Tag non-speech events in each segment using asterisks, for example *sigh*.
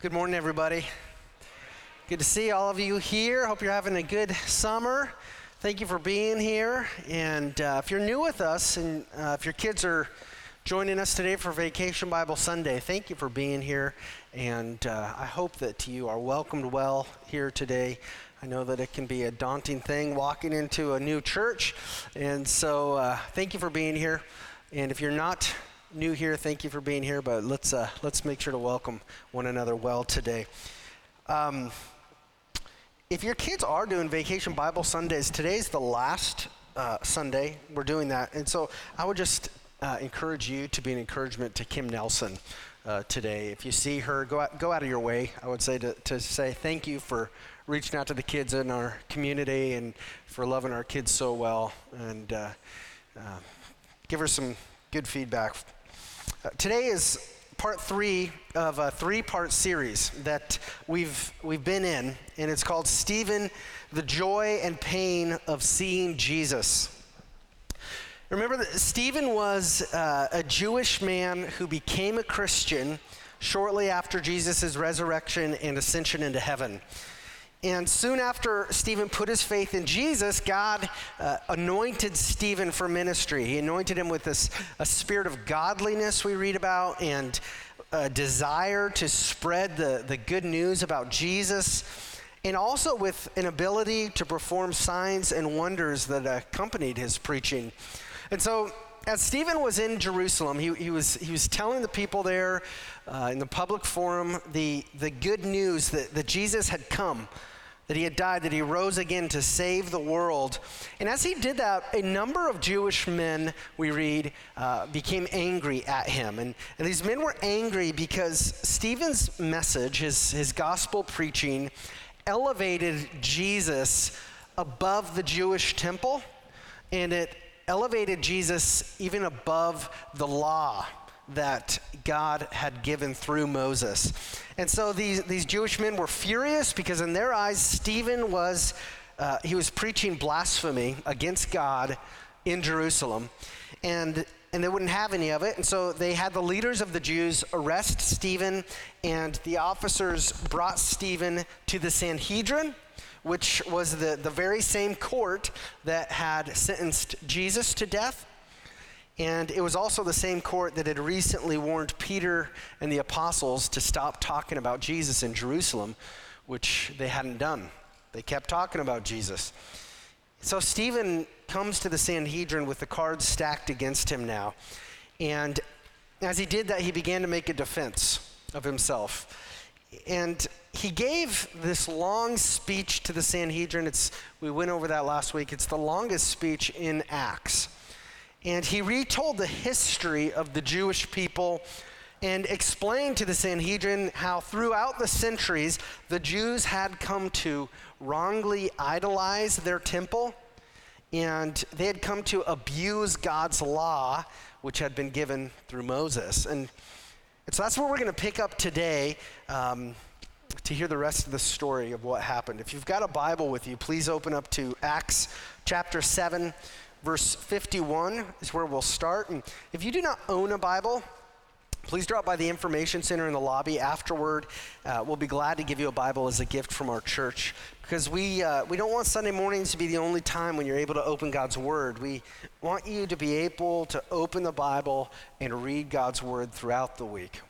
Good morning, everybody. Good to see all of you here. Hope you're having a good summer. Thank you for being here. And uh, if you're new with us, and uh, if your kids are joining us today for Vacation Bible Sunday, thank you for being here. And uh, I hope that you are welcomed well here today. I know that it can be a daunting thing walking into a new church. And so uh, thank you for being here. And if you're not new here, thank you for being here. But let's uh, let's make sure to welcome one another well today. Um, if your kids are doing Vacation Bible Sundays, today's the last uh, Sunday we're doing that, and so I would just uh, encourage you to be an encouragement to Kim Nelson uh, today. If you see her, go out, go out of your way. I would say to, to say thank you for reaching out to the kids in our community and for loving our kids so well, and uh, uh, give her some good feedback today is part three of a three part series that we've, we've been in, and it's called Stephen, the Joy and Pain of Seeing Jesus. Remember that Stephen was uh, a Jewish man who became a Christian shortly after Jesus' resurrection and ascension into heaven. And soon after Stephen put his faith in Jesus, God uh, anointed Stephen for ministry. He anointed him with this a spirit of godliness we read about and a desire to spread the, the good news about Jesus, and also with an ability to perform signs and wonders that accompanied his preaching. And so, as Stephen was in Jerusalem, he, he, was, he was telling the people there uh, in the public forum the, the good news that, that Jesus had come that he had died, that he rose again to save the world. And as he did that, a number of Jewish men, we read, uh, became angry at him. And, and these men were angry because Stephen's message, his, his gospel preaching, elevated Jesus above the Jewish temple, and it elevated Jesus even above the law that God had given through Moses. And so these, these Jewish men were furious because, in their eyes, Stephen was, uh, he was preaching blasphemy against God in Jerusalem. And, and they wouldn't have any of it. And so they had the leaders of the Jews arrest Stephen, and the officers brought Stephen to the Sanhedrin which was the, the very same court that had sentenced Jesus to death. And it was also the same court that had recently warned Peter and the apostles to stop talking about Jesus in Jerusalem, which they hadn't done. They kept talking about Jesus. So Stephen comes to the Sanhedrin with the cards stacked against him now. And as he did that, he began to make a defense of himself. And he gave this long speech to the Sanhedrin. It's, we went over that last week. It's the longest speech in Acts. And he retold the history of the Jewish people and explained to the Sanhedrin how throughout the centuries the Jews had come to wrongly idolize their temple and they had come to abuse God's law, which had been given through Moses. And, and so that's where we're going to pick up today um, to hear the rest of the story of what happened. If you've got a Bible with you, please open up to Acts chapter 7 verse 51 is where we'll start. And if you do not own a Bible, please drop by the information center in the lobby afterward. Uh, we'll be glad to give you a Bible as a gift from our church because we, uh, we don't want Sunday mornings to be the only time when you're able to open God's Word. We want you to be able to open the Bible and read God's Word throughout the week.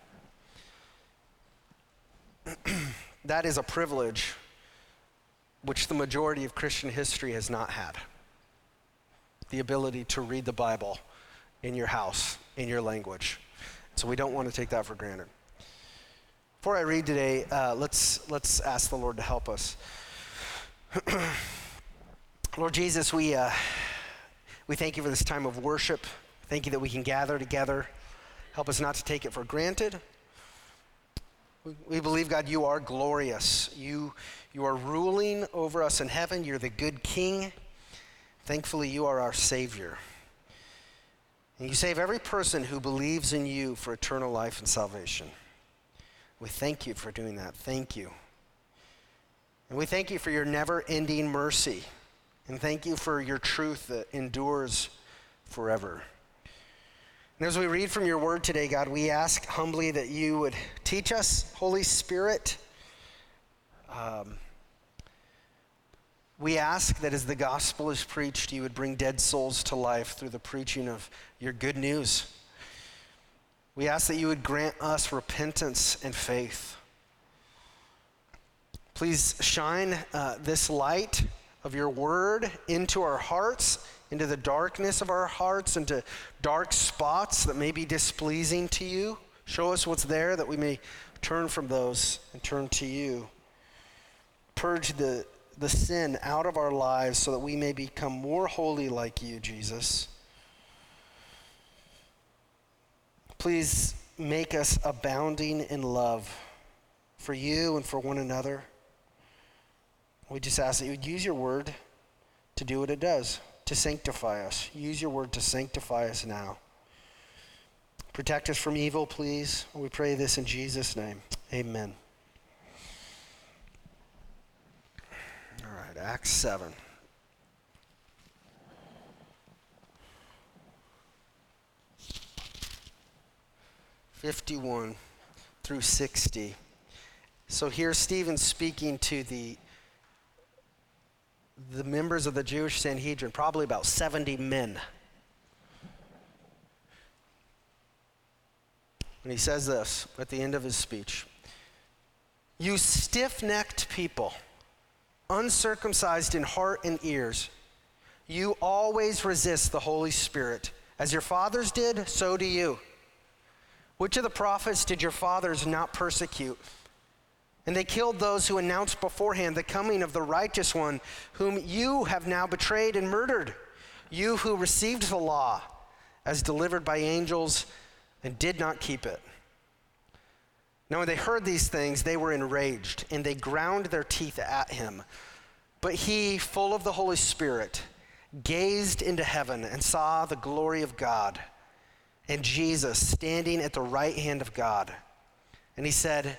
*clears throat* that is a privilege which the majority of Christian history has not had the ability to read the Bible in your house, in your language. So we don't want to take that for granted. Before I read today, uh, let's, let's ask the Lord to help us. *clears throat* Lord Jesus, we, uh, we thank you for this time of worship. Thank you that we can gather together. Help us not to take it for granted. We, believe, God, you are glorious. You, you are ruling over us in heaven. You're the good king. Thankfully, you are our Savior. And you save every person who believes in you for eternal life and salvation. We thank you for doing that. Thank you. And we thank you for your never ending mercy. And thank you for your truth that endures forever. And as we read from your word today, God, we ask humbly that you would teach us, Holy Spirit. Um, we ask that as the gospel is preached, you would bring dead souls to life through the preaching of your good news. We ask that you would grant us repentance and faith. Please shine uh, this light of your word into our hearts into the darkness of our hearts, into dark spots that may be displeasing to you. Show us what's there that we may turn from those and turn to you. Purge the, the sin out of our lives so that we may become more holy like you, Jesus. Please make us abounding in love for you and for one another. We just ask that you would use your word to do what it does to sanctify us. Use your word to sanctify us now. Protect us from evil, please. We pray this in Jesus' name. Amen. All right, Acts 7. Fifty-one through sixty. So here's Stephen speaking to the the members of the Jewish Sanhedrin, probably about 70 men. And he says this at the end of his speech You stiff necked people, uncircumcised in heart and ears, you always resist the Holy Spirit. As your fathers did, so do you. Which of the prophets did your fathers not persecute? And they killed those who announced beforehand the coming of the righteous one, whom you have now betrayed and murdered. You who received the law as delivered by angels and did not keep it. Now, when they heard these things, they were enraged, and they ground their teeth at him. But he, full of the Holy Spirit, gazed into heaven and saw the glory of God and Jesus standing at the right hand of God. And he said,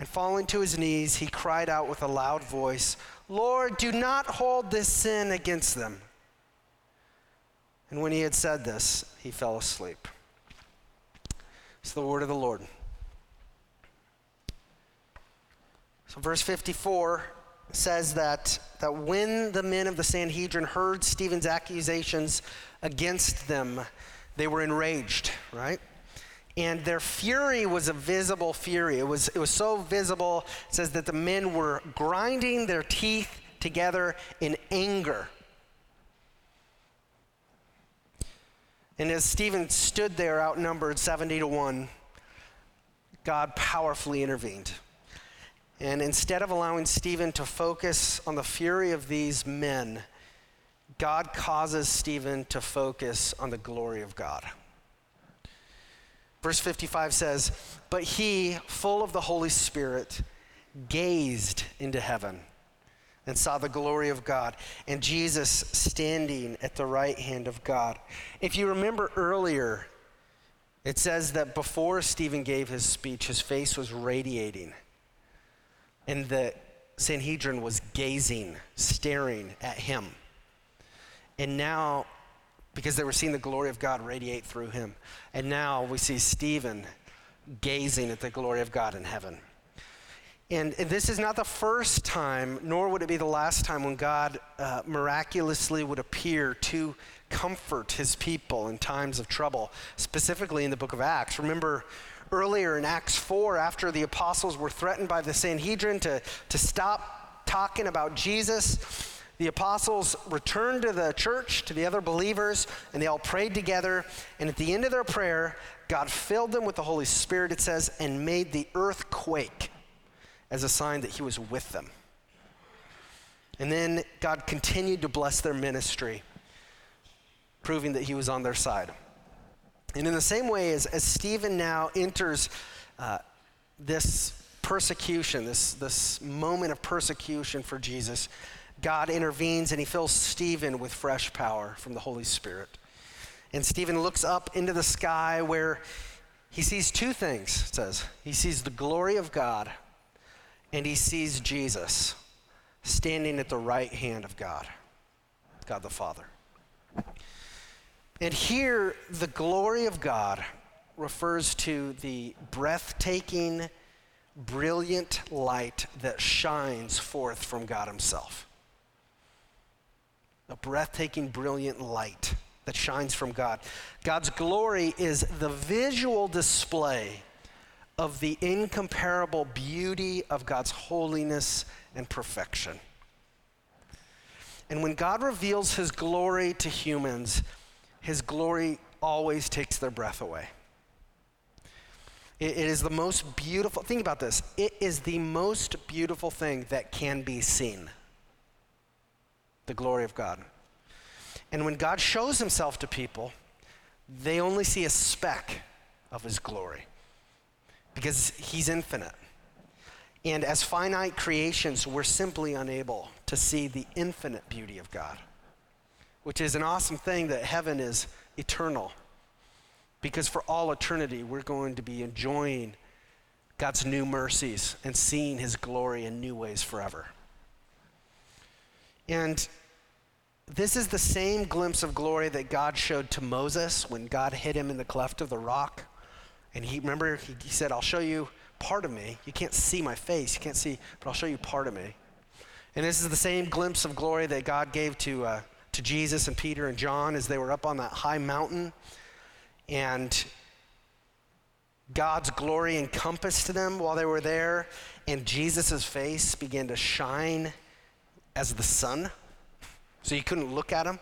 And falling to his knees, he cried out with a loud voice, Lord, do not hold this sin against them. And when he had said this, he fell asleep. It's the word of the Lord. So, verse 54 says that, that when the men of the Sanhedrin heard Stephen's accusations against them, they were enraged, right? And their fury was a visible fury. It was, it was so visible, it says that the men were grinding their teeth together in anger. And as Stephen stood there outnumbered 70 to 1, God powerfully intervened. And instead of allowing Stephen to focus on the fury of these men, God causes Stephen to focus on the glory of God. Verse 55 says, But he, full of the Holy Spirit, gazed into heaven and saw the glory of God and Jesus standing at the right hand of God. If you remember earlier, it says that before Stephen gave his speech, his face was radiating. And the Sanhedrin was gazing, staring at him. And now because they were seeing the glory of God radiate through him. And now we see Stephen gazing at the glory of God in heaven. And, and this is not the first time, nor would it be the last time when God uh, miraculously would appear to comfort his people in times of trouble, specifically in the book of Acts. Remember earlier in Acts 4, after the apostles were threatened by the Sanhedrin to, to stop talking about Jesus, the apostles returned to the church, to the other believers, and they all prayed together. And at the end of their prayer, God filled them with the Holy Spirit, it says, and made the earth quake as a sign that He was with them. And then God continued to bless their ministry, proving that He was on their side. And in the same way as, as Stephen now enters uh, this persecution, this, this moment of persecution for Jesus, God intervenes and he fills Stephen with fresh power from the Holy Spirit. And Stephen looks up into the sky where he sees two things, it says. He sees the glory of God and he sees Jesus standing at the right hand of God, God the Father. And here, the glory of God refers to the breathtaking, brilliant light that shines forth from God Himself. A breathtaking, brilliant light that shines from God. God's glory is the visual display of the incomparable beauty of God's holiness and perfection. And when God reveals his glory to humans, his glory always takes their breath away. it is the most beautiful, think about this. It is the most beautiful thing that can be seen the glory of God. And when God shows himself to people, they only see a speck of his glory because he's infinite. And as finite creations, we're simply unable to see the infinite beauty of God, which is an awesome thing that heaven is eternal. Because for all eternity, we're going to be enjoying God's new mercies and seeing his glory in new ways forever. And this is the same glimpse of glory that God showed to Moses when God hid him in the cleft of the rock. And he, remember, he, he said, I'll show you part of me. You can't see my face, you can't see, but I'll show you part of me. And this is the same glimpse of glory that God gave to, uh, to Jesus and Peter and John as they were up on that high mountain. And God's glory encompassed them while they were there, and Jesus' face began to shine as the sun so you couldn't look at him.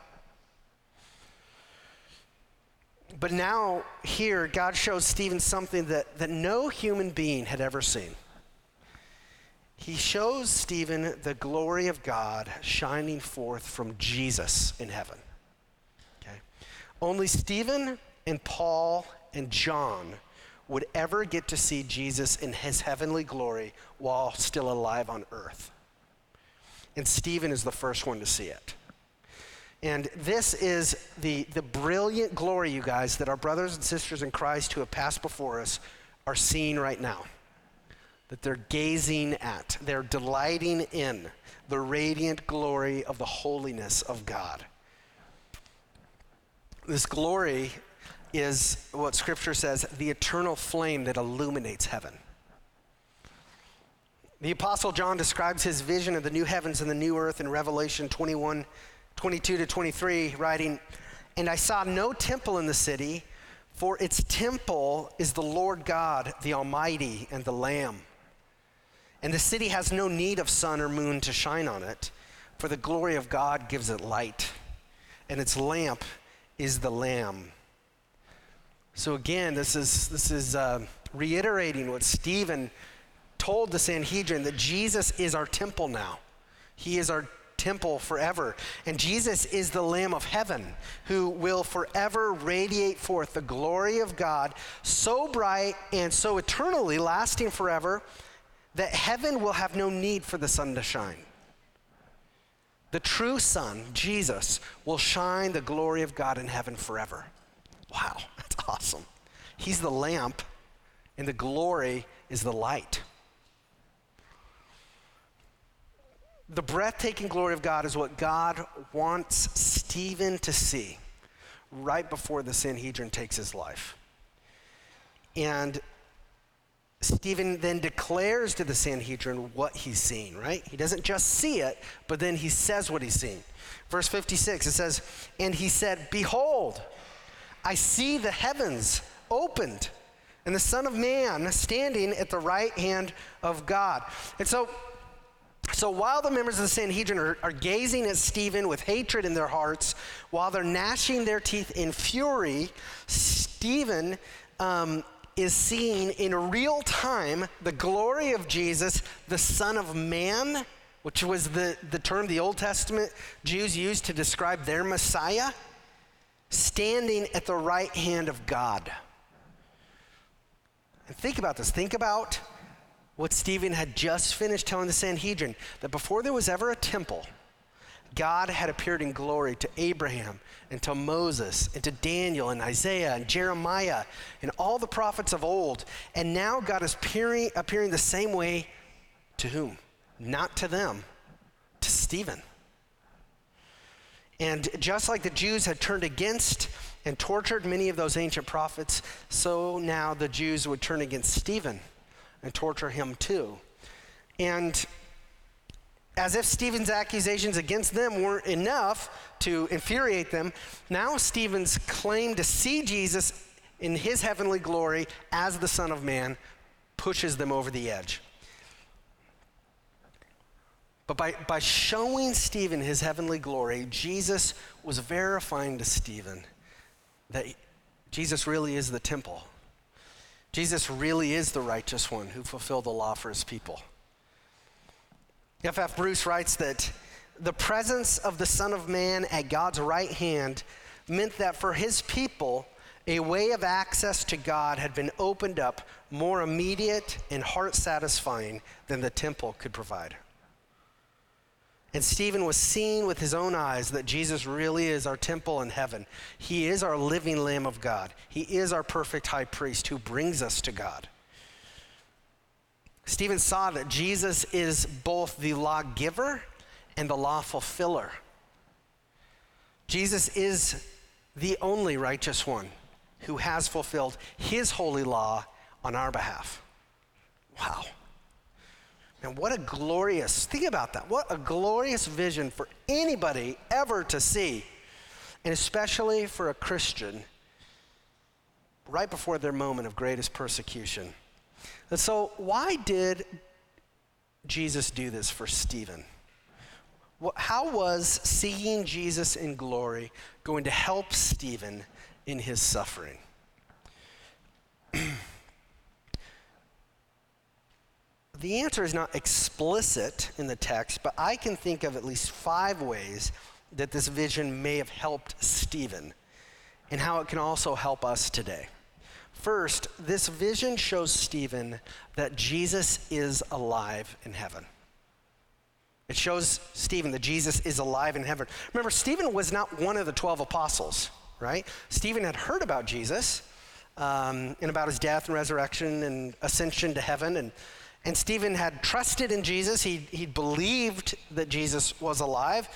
But now, here, God shows Stephen something that, that no human being had ever seen. He shows Stephen the glory of God shining forth from Jesus in heaven. Okay? Only Stephen and Paul and John would ever get to see Jesus in his heavenly glory while still alive on earth. And Stephen is the first one to see it. And this is the, the brilliant glory, you guys, that our brothers and sisters in Christ who have passed before us are seeing right now. That they're gazing at, they're delighting in the radiant glory of the holiness of God. This glory is what Scripture says the eternal flame that illuminates heaven. The Apostle John describes his vision of the new heavens and the new earth in Revelation 21 22 to 23, writing, And I saw no temple in the city, for its temple is the Lord God, the Almighty, and the Lamb. And the city has no need of sun or moon to shine on it, for the glory of God gives it light, and its lamp is the Lamb. So again, this is, this is uh, reiterating what Stephen told the Sanhedrin that Jesus is our temple now. He is our temple forever. And Jesus is the Lamb of heaven who will forever radiate forth the glory of God so bright and so eternally lasting forever that heaven will have no need for the sun to shine. The true Son, Jesus, will shine the glory of God in heaven forever. Wow, *laughs* that's awesome. He's the lamp, and the glory is the light. The breathtaking glory of God is what God wants Stephen to see right before the Sanhedrin takes his life. And Stephen then declares to the Sanhedrin what he's seen, right? He doesn't just see it, but then he says what he's seen. Verse 56, it says, And he said, Behold, I see the heavens opened, and the Son of Man standing at the right hand of God. And so so while the members of the Sanhedrin are, are, gazing at Stephen with hatred in their hearts, while they're gnashing their teeth in fury, Stephen um, is seeing in real time the glory of Jesus, the Son of Man, which was the, the term the Old Testament Jews used to describe their Messiah, standing at the right hand of God. And think about this. Think about what Stephen had just finished telling the Sanhedrin that before there was ever a temple, God had appeared in glory to Abraham and to Moses and to Daniel and Isaiah and Jeremiah and all the prophets of old. And now God is appearing, appearing the same way to whom? Not to them, to Stephen. And just like the Jews had turned against and tortured many of those ancient prophets, so now the Jews would turn against Stephen and torture him too. And as if Stephen's accusations against them weren't enough to infuriate them, now Stephen's claim to see Jesus in his heavenly glory as the Son of Man pushes them over the edge. But by, by showing Stephen his heavenly glory, Jesus was verifying to Stephen that Jesus really is the temple. Jesus really is the righteous one who fulfilled the law for his people. F.F. F. Bruce writes that the presence of the Son of Man at God's right hand meant that for his people, a way of access to God had been opened up more immediate and heart satisfying than the temple could provide. And Stephen was seeing with his own eyes that Jesus really is our temple in heaven. He is our living Lamb of God. He is our perfect high priest who brings us to God. Stephen saw that Jesus is both the lawgiver and the law fulfiller. Jesus is the only righteous one who has fulfilled his holy law on our behalf. Wow. And what a glorious, think about that. What a glorious vision for anybody ever to see, and especially for a Christian right before their moment of greatest persecution. And so, why did Jesus do this for Stephen? How was seeing Jesus in glory going to help Stephen in his suffering? *clears throat* the answer is not explicit in the text, but I can think of at least five ways that this vision may have helped Stephen and how it can also help us today. First, this vision shows Stephen that Jesus is alive in heaven. It shows Stephen that Jesus is alive in heaven. Remember, Stephen was not one of the 12 apostles, right? Stephen had heard about Jesus um, and about his death and resurrection and ascension to heaven. And, and Stephen had trusted in Jesus. He, he believed that Jesus was alive.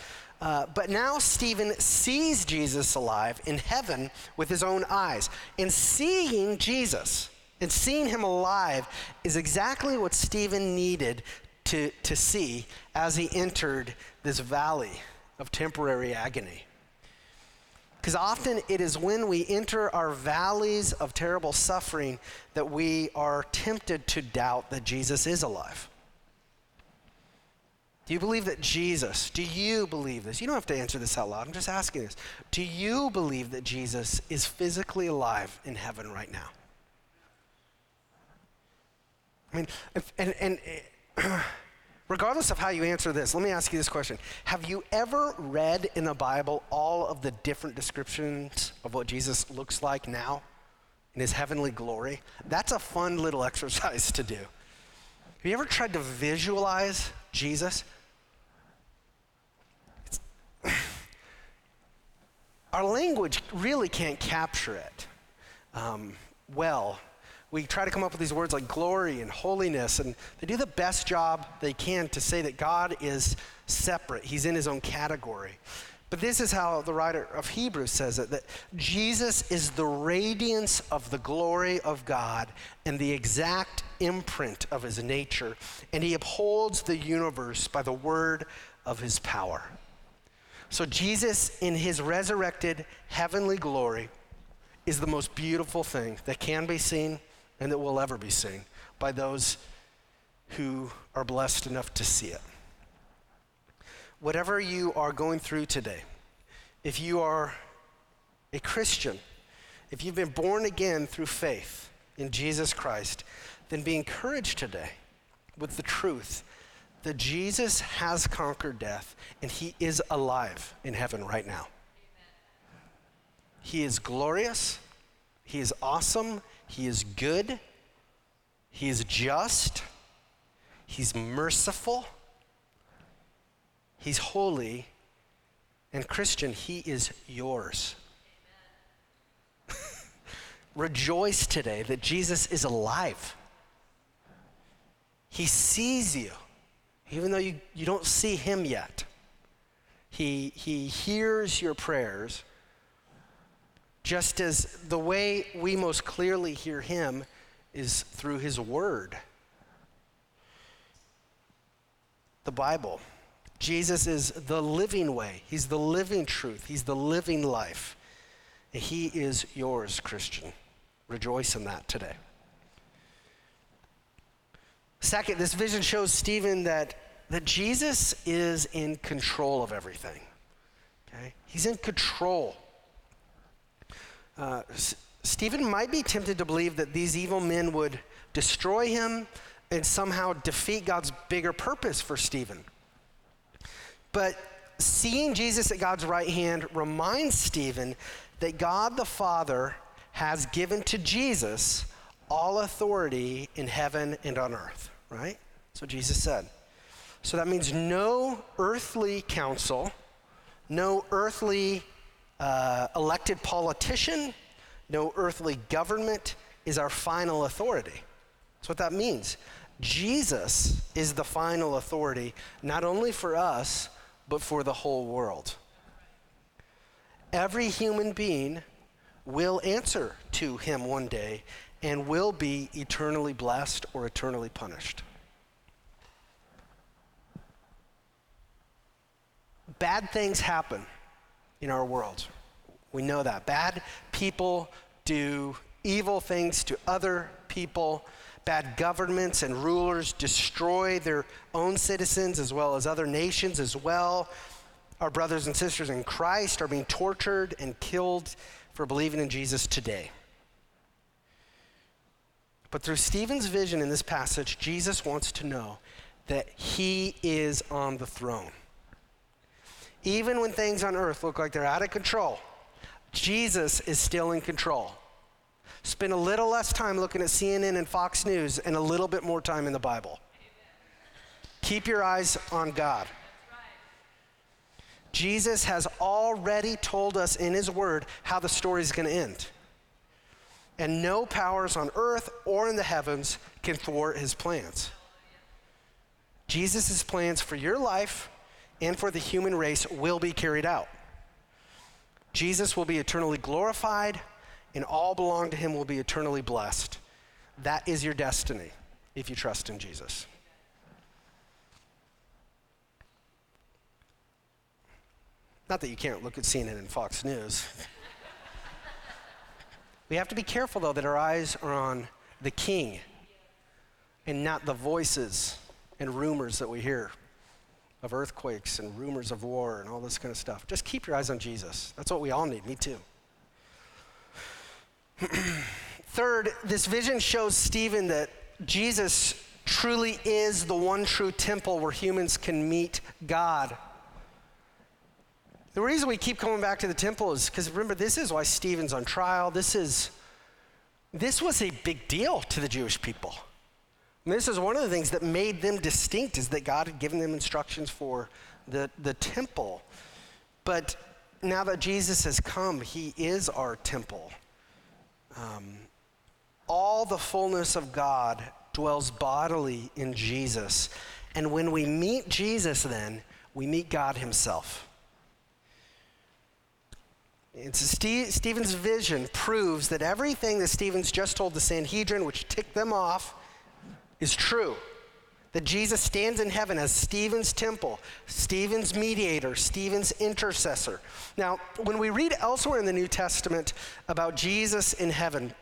Uh, but now Stephen sees Jesus alive in heaven with his own eyes. And seeing Jesus and seeing him alive is exactly what Stephen needed to, to see as he entered this valley of temporary agony. Because often it is when we enter our valleys of terrible suffering that we are tempted to doubt that Jesus is alive. Do you believe that Jesus, do you believe this? You don't have to answer this out loud. I'm just asking this. Do you believe that Jesus is physically alive in heaven right now? I mean, if, and, and eh, *clears throat* regardless of how you answer this, let me ask you this question. Have you ever read in the Bible all of the different descriptions of what Jesus looks like now in his heavenly glory? That's a fun little *laughs* exercise to do. Have you ever tried to visualize Jesus? *sighs* our language really can't capture it um, well. We try to come up with these words like glory and holiness, and they do the best job they can to say that God is separate. He's in his own category. But this is how the writer of Hebrews says it that Jesus is the radiance of the glory of God and the exact imprint of his nature, and he upholds the universe by the word of his power. So, Jesus, in his resurrected heavenly glory, is the most beautiful thing that can be seen and that will ever be seen by those who are blessed enough to see it. Whatever you are going through today, if you are a Christian, if you've been born again through faith in Jesus Christ, then be encouraged today with the truth that Jesus has conquered death and he is alive in heaven right now. He is glorious, he is awesome, he is good, He is just, He's merciful, He's holy, and Christian, He is yours. *laughs* Rejoice today that Jesus is alive. He sees you, even though you, you don't see Him yet. He, he hears your prayers, just as the way we most clearly hear Him is through His Word. The Bible. Jesus is the living way, He's the living truth, He's the living life. He is yours, Christian. Rejoice in that today. Second, this vision shows Stephen that, that Jesus is in control of everything. Okay? He's in control. Uh, S- Stephen might be tempted to believe that these evil men would destroy him and somehow defeat God's bigger purpose for Stephen. But seeing Jesus at God's right hand reminds Stephen that God the Father has given to Jesus all authority in heaven and on earth, right? So Jesus said. So that means no earthly counsel, no earthly uh, elected politician, no earthly government is our final authority. That's what that means. Jesus is the final authority, not only for us, but for the whole world. Every human being will answer to him one day and will be eternally blessed or eternally punished. Bad things happen in our world. We know that. Bad people do evil things to other people. Bad governments and rulers destroy their own citizens as well as other nations as well. Our brothers and sisters in Christ are being tortured and killed for believing in Jesus today. But through Stephen's vision in this passage, Jesus wants to know that he is on the throne. Even when things on earth look like they're out of control, Jesus is still in control. Spend a little less time looking at CNN and Fox News and a little bit more time in the Bible. Keep your eyes on God. Jesus has already told us in his word how the story is going to end. And no powers on earth or in the heavens can thwart his plans. Jesus' plans for your life and for the human race will be carried out. Jesus will be eternally glorified, and all belong to him will be eternally blessed. That is your destiny if you trust in Jesus. Not that you can't look at CNN and Fox News. we have to be careful, though, that our eyes are on the King and not the voices and rumors that we hear of earthquakes and rumors of war and all this kind of stuff. Just keep your eyes on Jesus. That's what we all need. Me too. *clears throat* Third, this vision shows Stephen that Jesus truly is the one true temple where humans can meet God. The reason we keep coming back to the temple is because remember, this is why Stephen's on trial. This is this was a big deal to the Jewish people. And this is one of the things that made them distinct is that God had given them instructions for the, the temple. But now that Jesus has come, he is our temple. Um, all the fullness of God dwells bodily in Jesus. And when we meet Jesus, then, we meet God himself. And Stephen's vision proves that everything that Stephen's just told the Sanhedrin, which ticked them off, is true. That Jesus stands in heaven as Stephen's temple, Stephen's mediator, Stephen's intercessor. Now, when we read elsewhere in the New Testament about Jesus in heaven,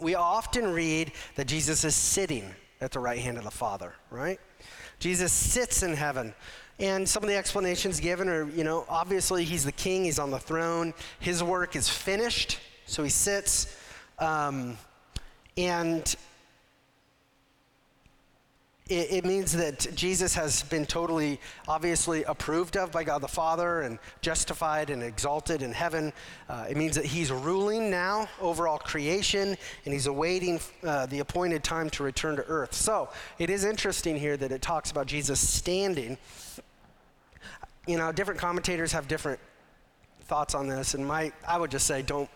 we often read that Jesus is sitting at the right hand of the Father, right? Jesus sits in heaven. And some of the explanations given are, you know, obviously he's the king, he's on the throne, his work is finished, so he sits. Um, and it, it, means that Jesus has been totally, obviously approved of by God the Father and justified and exalted in heaven. Uh, it means that he's ruling now over all creation and he's awaiting uh, the appointed time to return to earth. So it is interesting here that it talks about Jesus standing. You know, different commentators have different thoughts on this, and my, I would just say don't,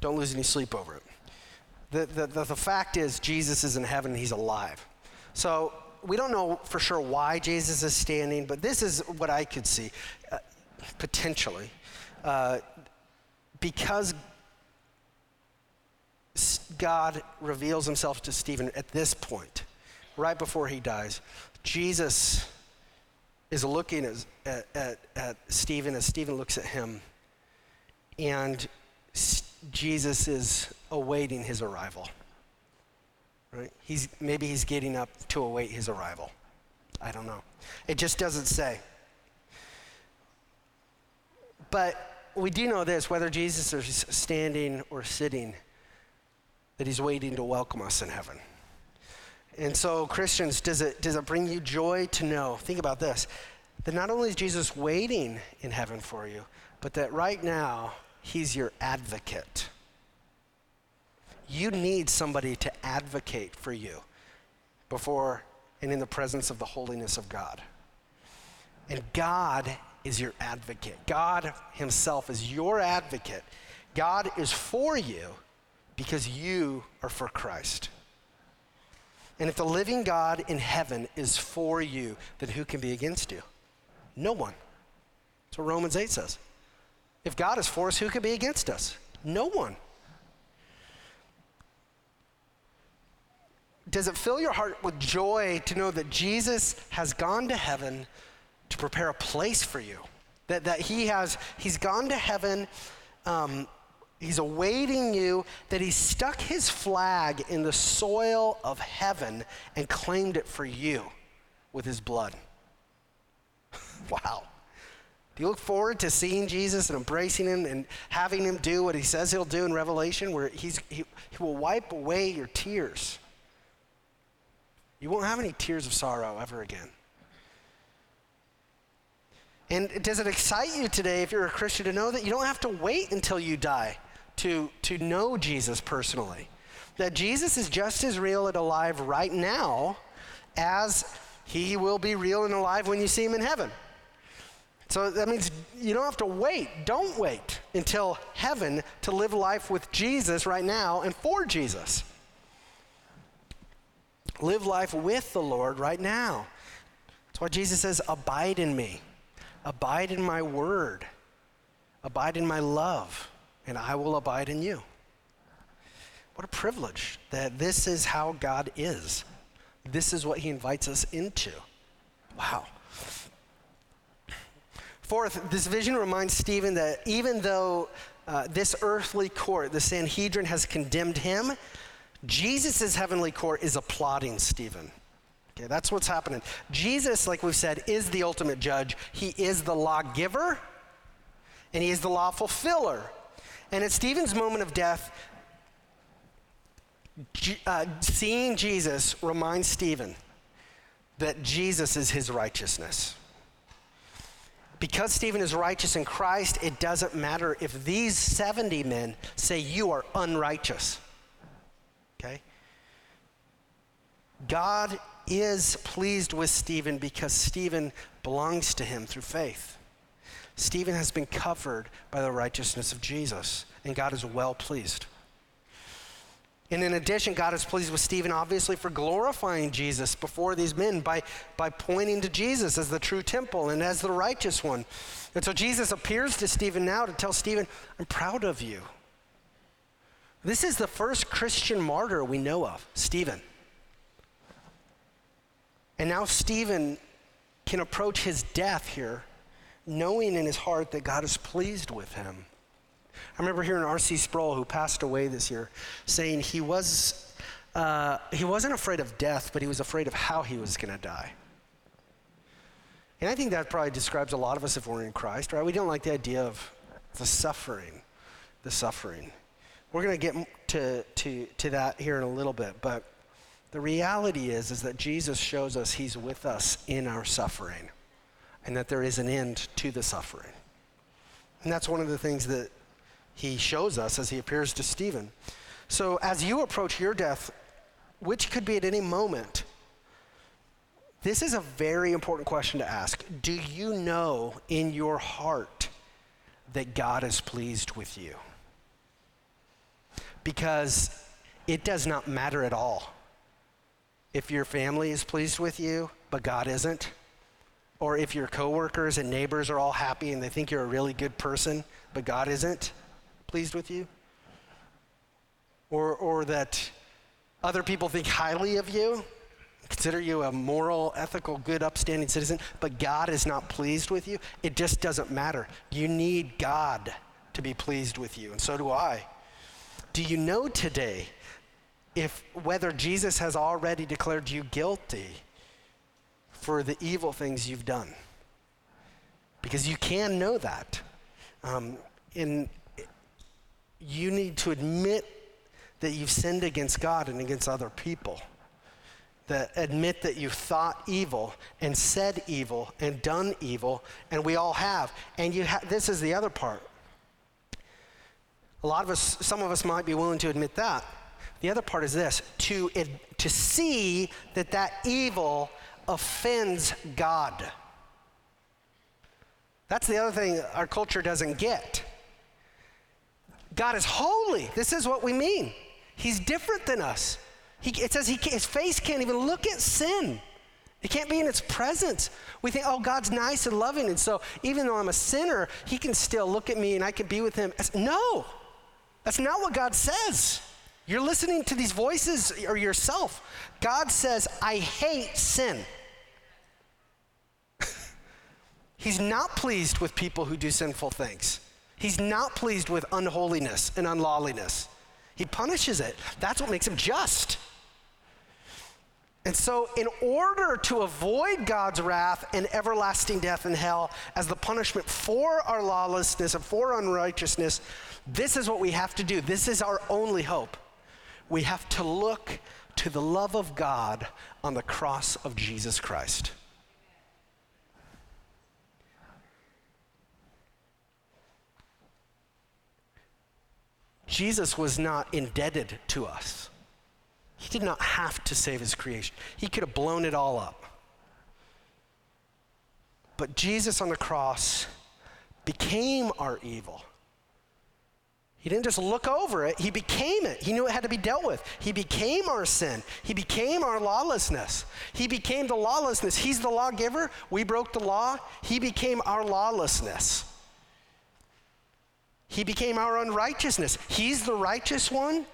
don't lose any sleep over it. The, the, the, the fact is, Jesus is in heaven, he's alive. So we don't know for sure why Jesus is standing, but this is what I could see uh, potentially. Uh, because God reveals himself to Stephen at this point, right before he dies, Jesus is looking at, at, at, Stephen as Stephen looks at him, and Jesus is awaiting his arrival. Right? He's, maybe he's getting up to await his arrival. I don't know. It just doesn't say. But we do know this whether Jesus is standing or sitting, that he's waiting to welcome us in heaven. And so, Christians, does it, does it bring you joy to know? Think about this that not only is Jesus waiting in heaven for you, but that right now, he's your advocate you need somebody to advocate for you before and in the presence of the holiness of God. And God is your advocate. God Himself is your advocate. God is for you because you are for Christ. And if the living God in heaven is for you, then who can be against you? No one. That's what Romans 8 says. If God is for us, who can be against us? No one. Does it fill your heart with joy to know that Jesus has gone to heaven to prepare a place for you? That, that he has, he's gone to heaven, um, he's awaiting you, that he stuck his flag in the soil of heaven and claimed it for you with his blood. *laughs* wow. Do you look forward to seeing Jesus and embracing him and having him do what he says he'll do in Revelation, where he's, he, he will wipe away your tears? You won't have any tears of sorrow ever again. And does it excite you today, if you're a Christian, to know that you don't have to wait until you die to, to know Jesus personally? That Jesus is just as real and alive right now as he will be real and alive when you see him in heaven. So that means you don't have to wait. Don't wait until heaven to live life with Jesus right now and for Jesus. Live life with the Lord right now. That's why Jesus says, Abide in me, abide in my word, abide in my love, and I will abide in you. What a privilege that this is how God is. This is what he invites us into. Wow. Fourth, this vision reminds Stephen that even though uh, this earthly court, the Sanhedrin, has condemned him, Jesus' heavenly court is applauding Stephen. Okay, that's what's happening. Jesus, like we've said, is the ultimate judge. He is the lawgiver, and he is the law fulfiller. And at Stephen's moment of death, uh, seeing Jesus reminds Stephen that Jesus is his righteousness. Because Stephen is righteous in Christ, it doesn't matter if these 70 men say you are unrighteous. Okay? God is pleased with Stephen because Stephen belongs to him through faith. Stephen has been covered by the righteousness of Jesus, and God is well pleased. And in addition, God is pleased with Stephen, obviously, for glorifying Jesus before these men by, by pointing to Jesus as the true temple and as the righteous one. And so Jesus appears to Stephen now to tell Stephen, I'm proud of you. This is the first Christian martyr we know of, Stephen. And now Stephen can approach his death here, knowing in his heart that God is pleased with him. I remember hearing R.C. Sproul, who passed away this year, saying he was uh, he wasn't afraid of death, but he was afraid of how he was going to die. And I think that probably describes a lot of us if we're in Christ, right? We don't like the idea of the suffering, the suffering. We're going to get to, to, to that here in a little bit, but The reality is, is that Jesus shows us he's with us in our suffering and that there is an end to the suffering. And that's one of the things that he shows us as he appears to Stephen. So as you approach your death, which could be at any moment, this is a very important question to ask. Do you know in your heart that God is pleased with you? Because it does not matter at all if your family is pleased with you, but God isn't, or if your coworkers and neighbors are all happy and they think you're a really good person, but God isn't pleased with you, or, or that other people think highly of you, consider you a moral, ethical, good, upstanding citizen, but God is not pleased with you, it just doesn't matter. You need God to be pleased with you, and so do I. Do you know today if whether Jesus has already declared you guilty for the evil things you've done. Because you can know that. Um, and you need to admit that you've sinned against God and against other people. That admit that you've thought evil and said evil and done evil, and we all have. And you ha- this is the other part. A lot of us, some of us might be willing to admit that. The other part is this to, to see that that evil offends God. That's the other thing our culture doesn't get. God is holy. This is what we mean. He's different than us. He, it says he, his face can't even look at sin. It can't be in its presence. We think, oh, God's nice and loving, and so even though I'm a sinner, he can still look at me and I can be with him. No, that's not what God says. You're listening to these voices or yourself. God says, I hate sin. *laughs* He's not pleased with people who do sinful things. He's not pleased with unholiness and unlawliness. He punishes it. That's what makes him just. And so, in order to avoid God's wrath and everlasting death in hell as the punishment for our lawlessness and for unrighteousness, this is what we have to do. This is our only hope we have to look to the love of God on the cross of Jesus Christ. Jesus was not indebted to us. He did not have to save his creation. He could have blown it all up. But Jesus on the cross became our evil he didn't just look over it, he became it. He knew it had to be dealt with. He became our sin. He became our lawlessness. He became the lawlessness. He's the lawgiver. We broke the law. He became our lawlessness. He became our unrighteousness. He's the righteous one.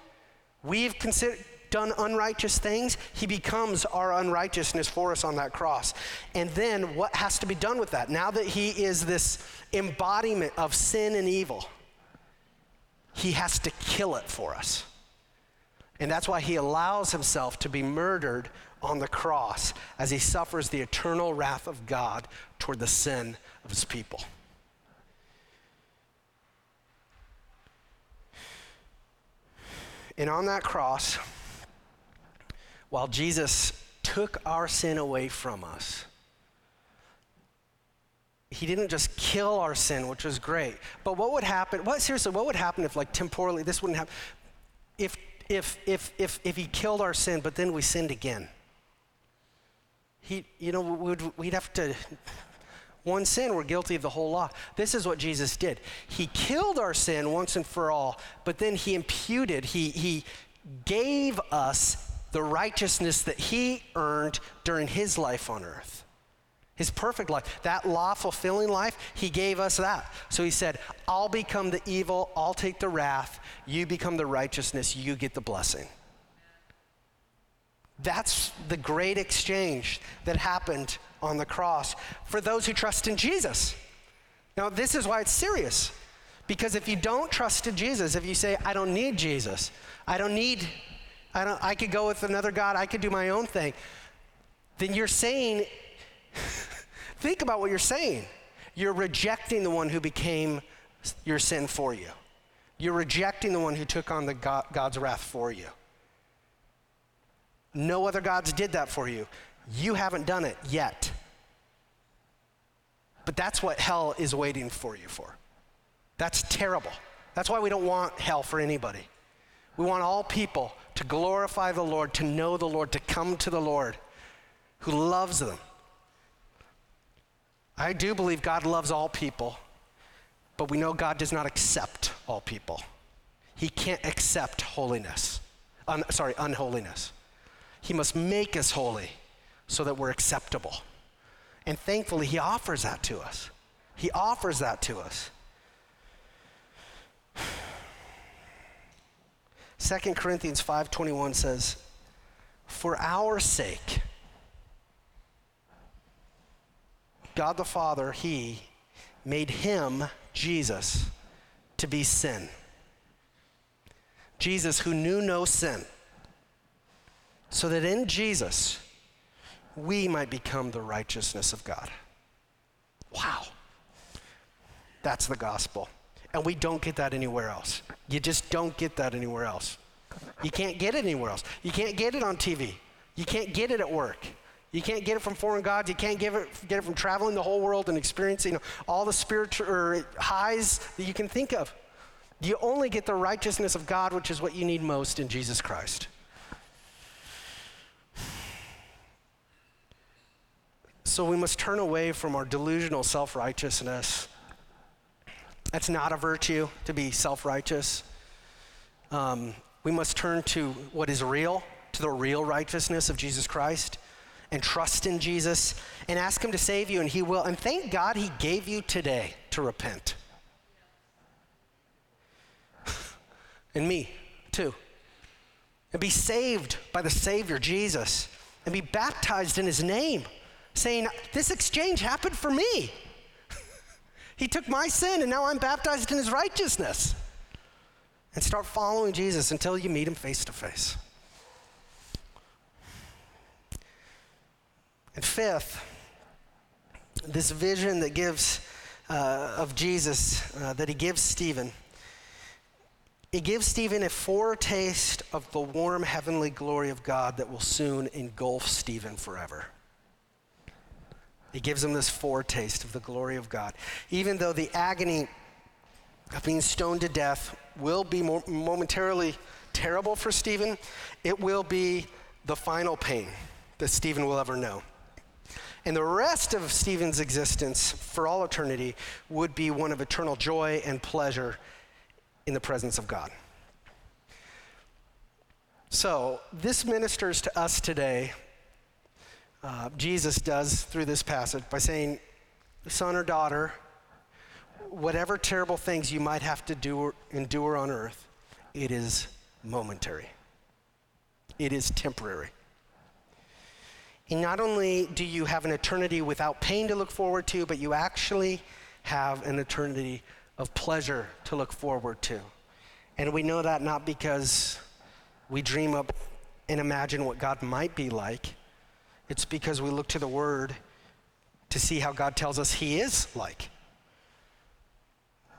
We've considered done unrighteous things, he becomes our unrighteousness for us on that cross. And then what has to be done with that? Now that he is this embodiment of sin and evil, he has to kill it for us. And that's why he allows himself to be murdered on the cross as he suffers the eternal wrath of God toward the sin of his people. And on that cross, while Jesus took our sin away from us, he didn't just kill our sin, which was great. But what would happen? What seriously? What would happen if, like, temporally, this wouldn't happen? If if if if if he killed our sin, but then we sinned again. He, you know, we'd, we'd have to. One sin, we're guilty of the whole law. This is what Jesus did. He killed our sin once and for all, but then he imputed, he, he gave us the righteousness that he earned during his life on earth his perfect life, that law fulfilling life, he gave us that. So he said, I'll become the evil, I'll take the wrath, you become the righteousness, you get the blessing. That's the great exchange that happened on the cross for those who trust in Jesus. Now, this is why it's serious. Because if you don't trust in Jesus, if you say, I don't need Jesus, I don't need, I, don't, I could go with another God, I could do my own thing, then you're saying *laughs* Think about what you're saying. You're rejecting the one who became your sin for you. You're rejecting the one who took on the God, God's wrath for you. No other gods did that for you. You haven't done it yet. But that's what hell is waiting for you for. That's terrible. That's why we don't want hell for anybody. We want all people to glorify the Lord, to know the Lord, to come to the Lord who loves them. I do believe God loves all people, but we know God does not accept all people. He can't accept holiness. Un, sorry, unholiness. He must make us holy so that we're acceptable. And thankfully, He offers that to us. He offers that to us. 2 Corinthians 5:21 says, "For our sake God the Father, he made him Jesus to be sin. Jesus who knew no sin. So that in Jesus we might become the righteousness of God." Wow. That's the gospel. And we don't get that anywhere else. You just don't get that anywhere else. You can't get it anywhere else. You can't get it on TV. You can't get it at work. You can't get it from foreign gods. You can't get it, get it from traveling the whole world and experiencing all the spiritual highs that you can think of. You only get the righteousness of God, which is what you need most in Jesus Christ. So we must turn away from our delusional self righteousness that's not a virtue to be self righteous. Um, we must turn to what is real, to the real righteousness of Jesus Christ, and trust in Jesus and ask Him to save you, and He will. And thank God He gave you today to repent. *laughs* and me, too. And be saved by the Savior, Jesus, and be baptized in His name, saying, This exchange happened for me. *laughs* He took my sin, and now I'm baptized in his righteousness. And start following Jesus until you meet him face to face. And fifth, this vision that gives uh, of Jesus uh, that he gives Stephen, it gives Stephen a foretaste of the warm heavenly glory of God that will soon engulf Stephen forever. He gives him this foretaste of the glory of God. Even though the agony of being stoned to death will be momentarily terrible for Stephen, it will be the final pain that Stephen will ever know. And the rest of Stephen's existence for all eternity would be one of eternal joy and pleasure in the presence of God. So, this ministers to us today uh, Jesus does through this passage by saying, Son or daughter, whatever terrible things you might have to do, endure on earth, it is momentary, it is temporary. And not only do you have an eternity without pain to look forward to, but you actually have an eternity of pleasure to look forward to. And we know that not because we dream up and imagine what God might be like, it's because we look to the Word to see how God tells us He is like.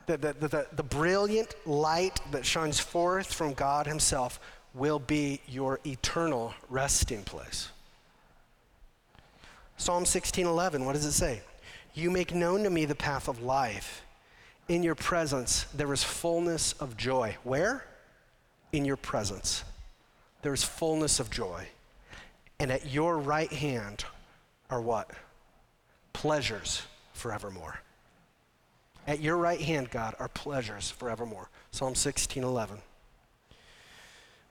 The, the, the, the, brilliant light that shines forth from God Himself will be your eternal resting place. Psalm 16:11, what does it say? You make known to me the path of life. In your presence there is fullness of joy. Where? In your presence. There is fullness of joy. And at your right hand are what? Pleasures forevermore. At your right hand, God, are pleasures forevermore. Psalm 16, 11.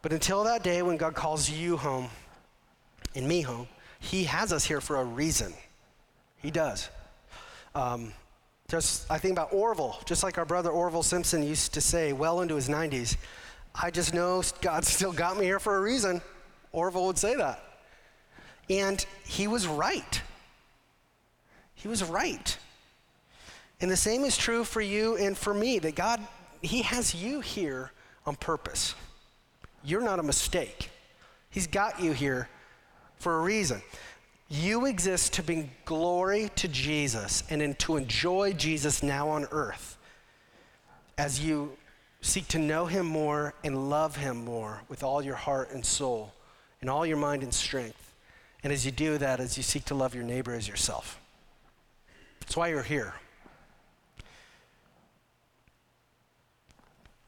But until that day when God calls you home and me home, He has us here for a reason. He does. Um, just, I think about Orville, just like our brother Orville Simpson used to say well into his 90s. I just know God still got me here for a reason. Orville would say that. And he was right. He was right. And the same is true for you and for me that God, He has you here on purpose. You're not a mistake. He's got you here for a reason. You exist to bring glory to Jesus and in, to enjoy Jesus now on earth as you seek to know Him more and love Him more with all your heart and soul and all your mind and strength. And as you do that, as you seek to love your neighbor as yourself. That's why you're here.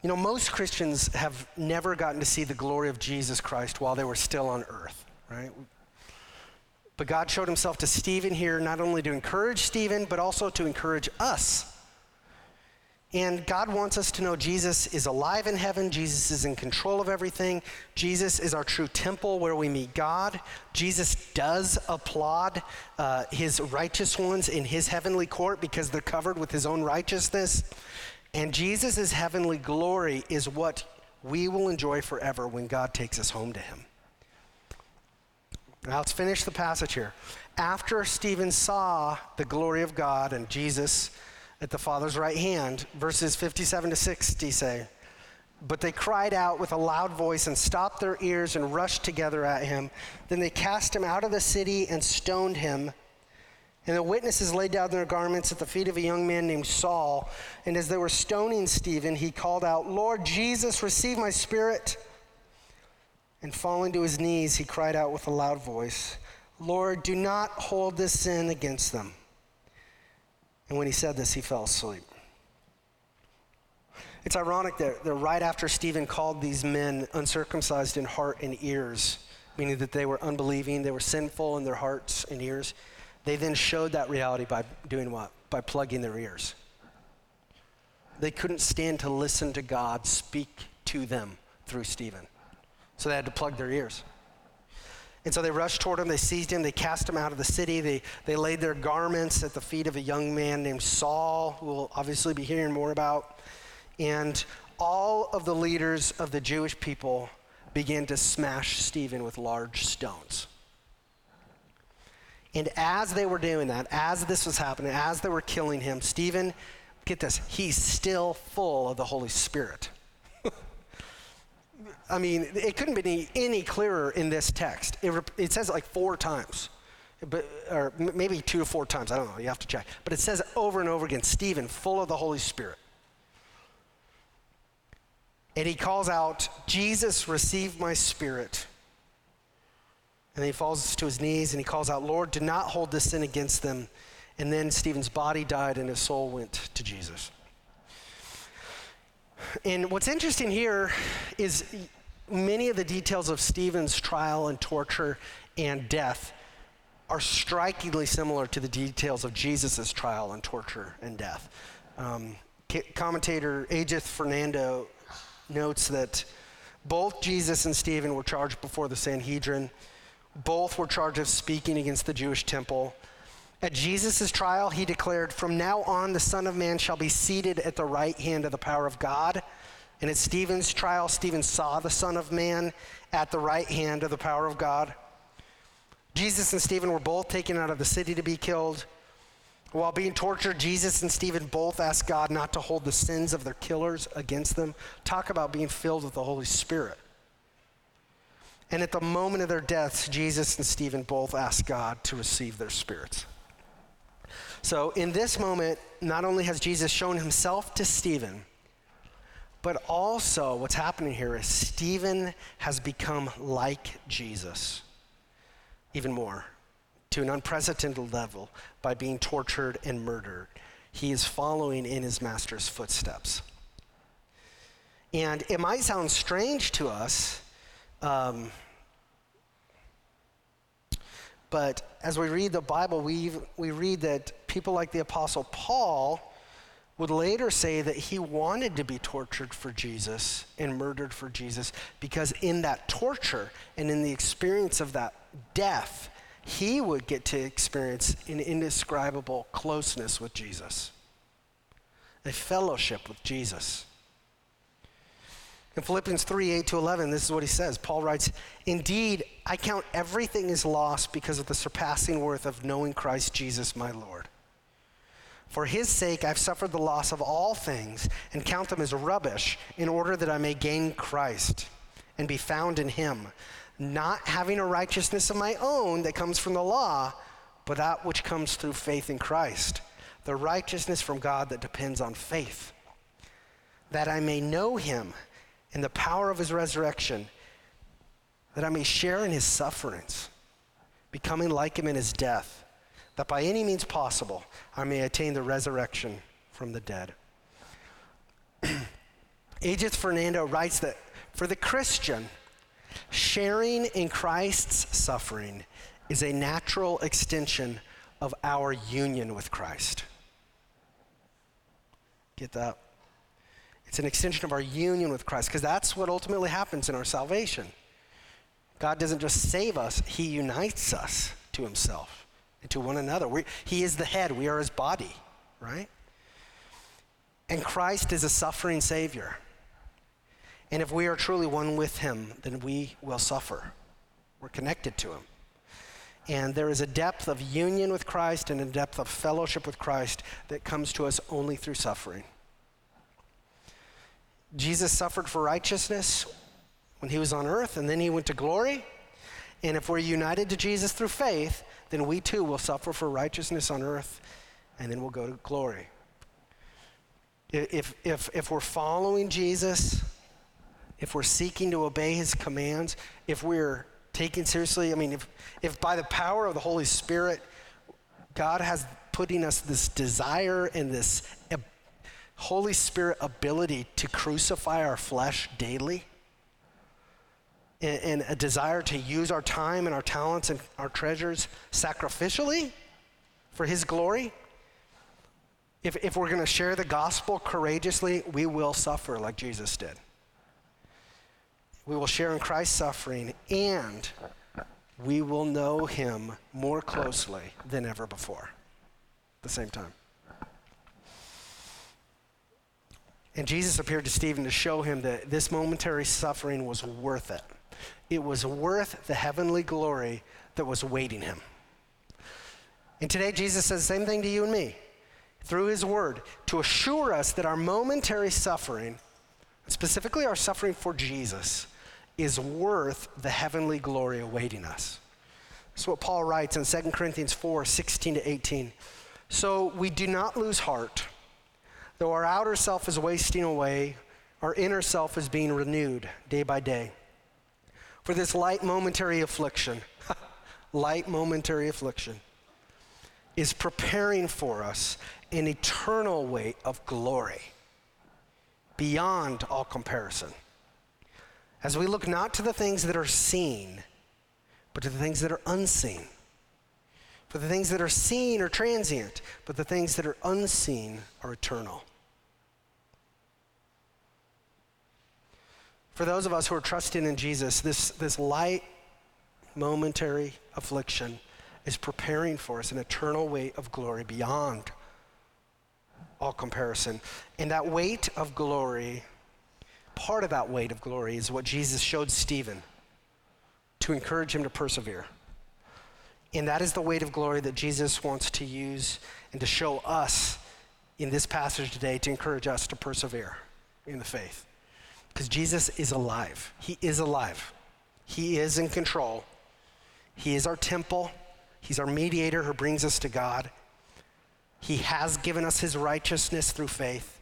You know, most Christians have never gotten to see the glory of Jesus Christ while they were still on earth, right? But God showed himself to Stephen here not only to encourage Stephen, but also to encourage us. And God wants us to know Jesus is alive in heaven. Jesus is in control of everything. Jesus is our true temple where we meet God. Jesus does applaud uh, his righteous ones in his heavenly court because they're covered with his own righteousness. And Jesus' heavenly glory is what we will enjoy forever when God takes us home to him. Now let's finish the passage here. After Stephen saw the glory of God and Jesus at the Father's right hand, verses 57 to 60 say, But they cried out with a loud voice and stopped their ears and rushed together at him. Then they cast him out of the city and stoned him. And the witnesses laid down their garments at the feet of a young man named Saul. And as they were stoning Stephen, he called out, Lord Jesus, receive my spirit. And falling to his knees, he cried out with a loud voice, Lord, do not hold this sin against them. And when he said this, he fell asleep. It's ironic that, that right after Stephen called these men uncircumcised in heart and ears, meaning that they were unbelieving, they were sinful in their hearts and ears, they then showed that reality by doing what? By plugging their ears. They couldn't stand to listen to God speak to them through Stephen. So they had to plug their ears. And so they rushed toward him, they seized him, they cast him out of the city, they, they laid their garments at the feet of a young man named Saul, who we'll obviously be hearing more about. And all of the leaders of the Jewish people began to smash Stephen with large stones. And as they were doing that, as this was happening, as they were killing him, Stephen, get this, he's still full of the Holy Spirit. I mean, it couldn't be any, clearer in this text. It, it says it like four times, but, or maybe two to four times. I don't know. You have to check. But it says over and over again Stephen, full of the Holy Spirit. And he calls out, Jesus, receive my spirit. And he falls to his knees and he calls out, Lord, do not hold this sin against them. And then Stephen's body died and his soul went to Jesus. And what's interesting here is many of the details of Stephen's trial and torture and death are strikingly similar to the details of Jesus' trial and torture and death. Um, commentator Ajith Fernando notes that both Jesus and Stephen were charged before the Sanhedrin. Both were charged of speaking against the Jewish temple. At Jesus' trial, he declared, From now on, the Son of Man shall be seated at the right hand of the power of God. And at Stephen's trial, Stephen saw the Son of Man at the right hand of the power of God. Jesus and Stephen were both taken out of the city to be killed. While being tortured, Jesus and Stephen both asked God not to hold the sins of their killers against them. Talk about being filled with the Holy Spirit. And at the moment of their deaths, Jesus and Stephen both asked God to receive their spirits. So, in this moment, not only has Jesus shown himself to Stephen, but also what's happening here is Stephen has become like Jesus, even more, to an unprecedented level by being tortured and murdered. He is following in his master's footsteps. And it might sound strange to us um, but as we read the Bible, we, we read that people like the Apostle Paul would later say that he wanted to be tortured for Jesus and murdered for Jesus because in that torture and in the experience of that death, he would get to experience an indescribable closeness with Jesus, a fellowship with Jesus. In Philippians 3 8 to 11, this is what he says. Paul writes, Indeed, I count everything as lost because of the surpassing worth of knowing Christ Jesus my Lord. For his sake, I've suffered the loss of all things and count them as rubbish in order that I may gain Christ and be found in him, not having a righteousness of my own that comes from the law, but that which comes through faith in Christ, the righteousness from God that depends on faith, that I may know him in the power of his resurrection that I may share in his sufferings, becoming like him in his death, that by any means possible I may attain the resurrection from the dead. *clears throat* Ajith Fernando writes that for the Christian, sharing in Christ's suffering is a natural extension of our union with Christ. Get that? It's an extension of our union with Christ because that's what ultimately happens in our salvation. God doesn't just save us, He unites us to Himself and to one another. We, he is the head, we are His body, right? And Christ is a suffering Savior. And if we are truly one with Him, then we will suffer. We're connected to Him. And there is a depth of union with Christ and a depth of fellowship with Christ that comes to us only through suffering. Jesus suffered for righteousness when he was on earth, and then he went to glory. And if we're united to Jesus through faith, then we too will suffer for righteousness on earth, and then we'll go to glory. If, if, if we're following Jesus, if we're seeking to obey his commands, if we're taking seriously, I mean, if, if by the power of the Holy Spirit, God has putting us this desire and this Holy Spirit ability to crucify our flesh daily, and, and a desire to use our time and our talents and our treasures sacrificially for His glory, if, if we're going to share the gospel courageously, we will suffer like Jesus did. We will share in Christ's suffering and we will know him more closely than ever before at the same time. And Jesus appeared to Stephen to show him that this momentary suffering was worth it it was worth the heavenly glory that was awaiting him. And today, Jesus says the same thing to you and me through his word to assure us that our momentary suffering, specifically our suffering for Jesus, is worth the heavenly glory awaiting us. That's what Paul writes in 2 Corinthians 4 16 to 18. So we do not lose heart. Though our outer self is wasting away, our inner self is being renewed day by day. For this light momentary affliction, *laughs* light momentary affliction, is preparing for us an eternal weight of glory beyond all comparison. As we look not to the things that are seen, but to the things that are unseen. For the things that are seen are transient, but the things that are unseen are eternal. For those of us who are trusting in Jesus, this, this light, momentary affliction is preparing for us an eternal weight of glory beyond all comparison. And that weight of glory, part of that weight of glory, is what Jesus showed Stephen to encourage him to persevere. And that is the weight of glory that Jesus wants to use and to show us in this passage today to encourage us to persevere in the faith. Because Jesus is alive. He is alive. He is in control. He is our temple. He's our mediator who brings us to God. He has given us his righteousness through faith,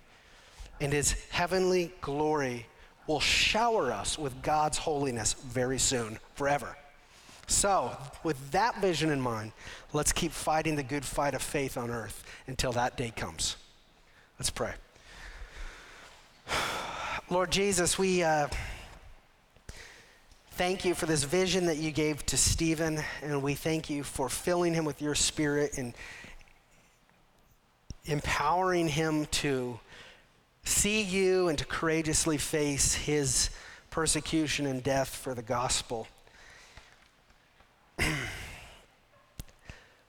and his heavenly glory will shower us with God's holiness very soon, forever. So, with that vision in mind, let's keep fighting the good fight of faith on earth until that day comes. Let's pray. Lord Jesus, we uh, thank you for this vision that you gave to Stephen, and we thank you for filling him with your spirit and empowering him to see you and to courageously face his persecution and death for the gospel. when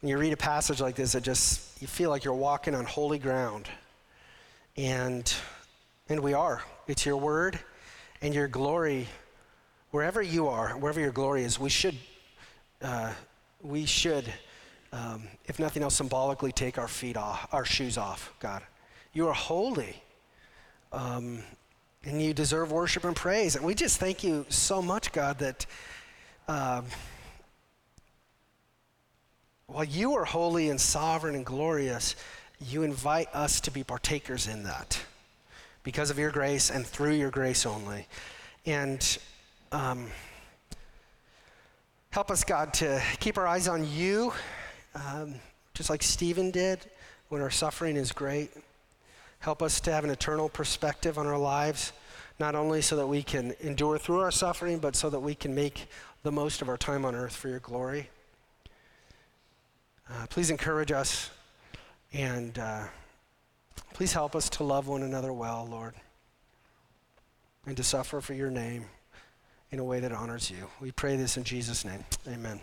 you read a passage like this, it just you feel like you're walking on holy ground. And and we are. It's your word and your glory. Wherever you are, wherever your glory is, we should, uh, we should, um, if nothing else, symbolically take our feet off, our shoes off, God. You are holy. Um, and you deserve worship and praise. And we just thank you so much, God, that um, while you are holy and sovereign and glorious, you invite us to be partakers in that because of your grace and through your grace only. And um, Help us, God, to keep our eyes on you, um, just like Stephen did when our suffering is great. Help us to have an eternal perspective on our lives, not only so that we can endure through our suffering, but so that we can make the most of our time on earth for your glory. Uh, please encourage us and uh, please help us to love one another well, Lord, and to suffer for your name in a way that honors you. We pray this in Jesus' name. Amen.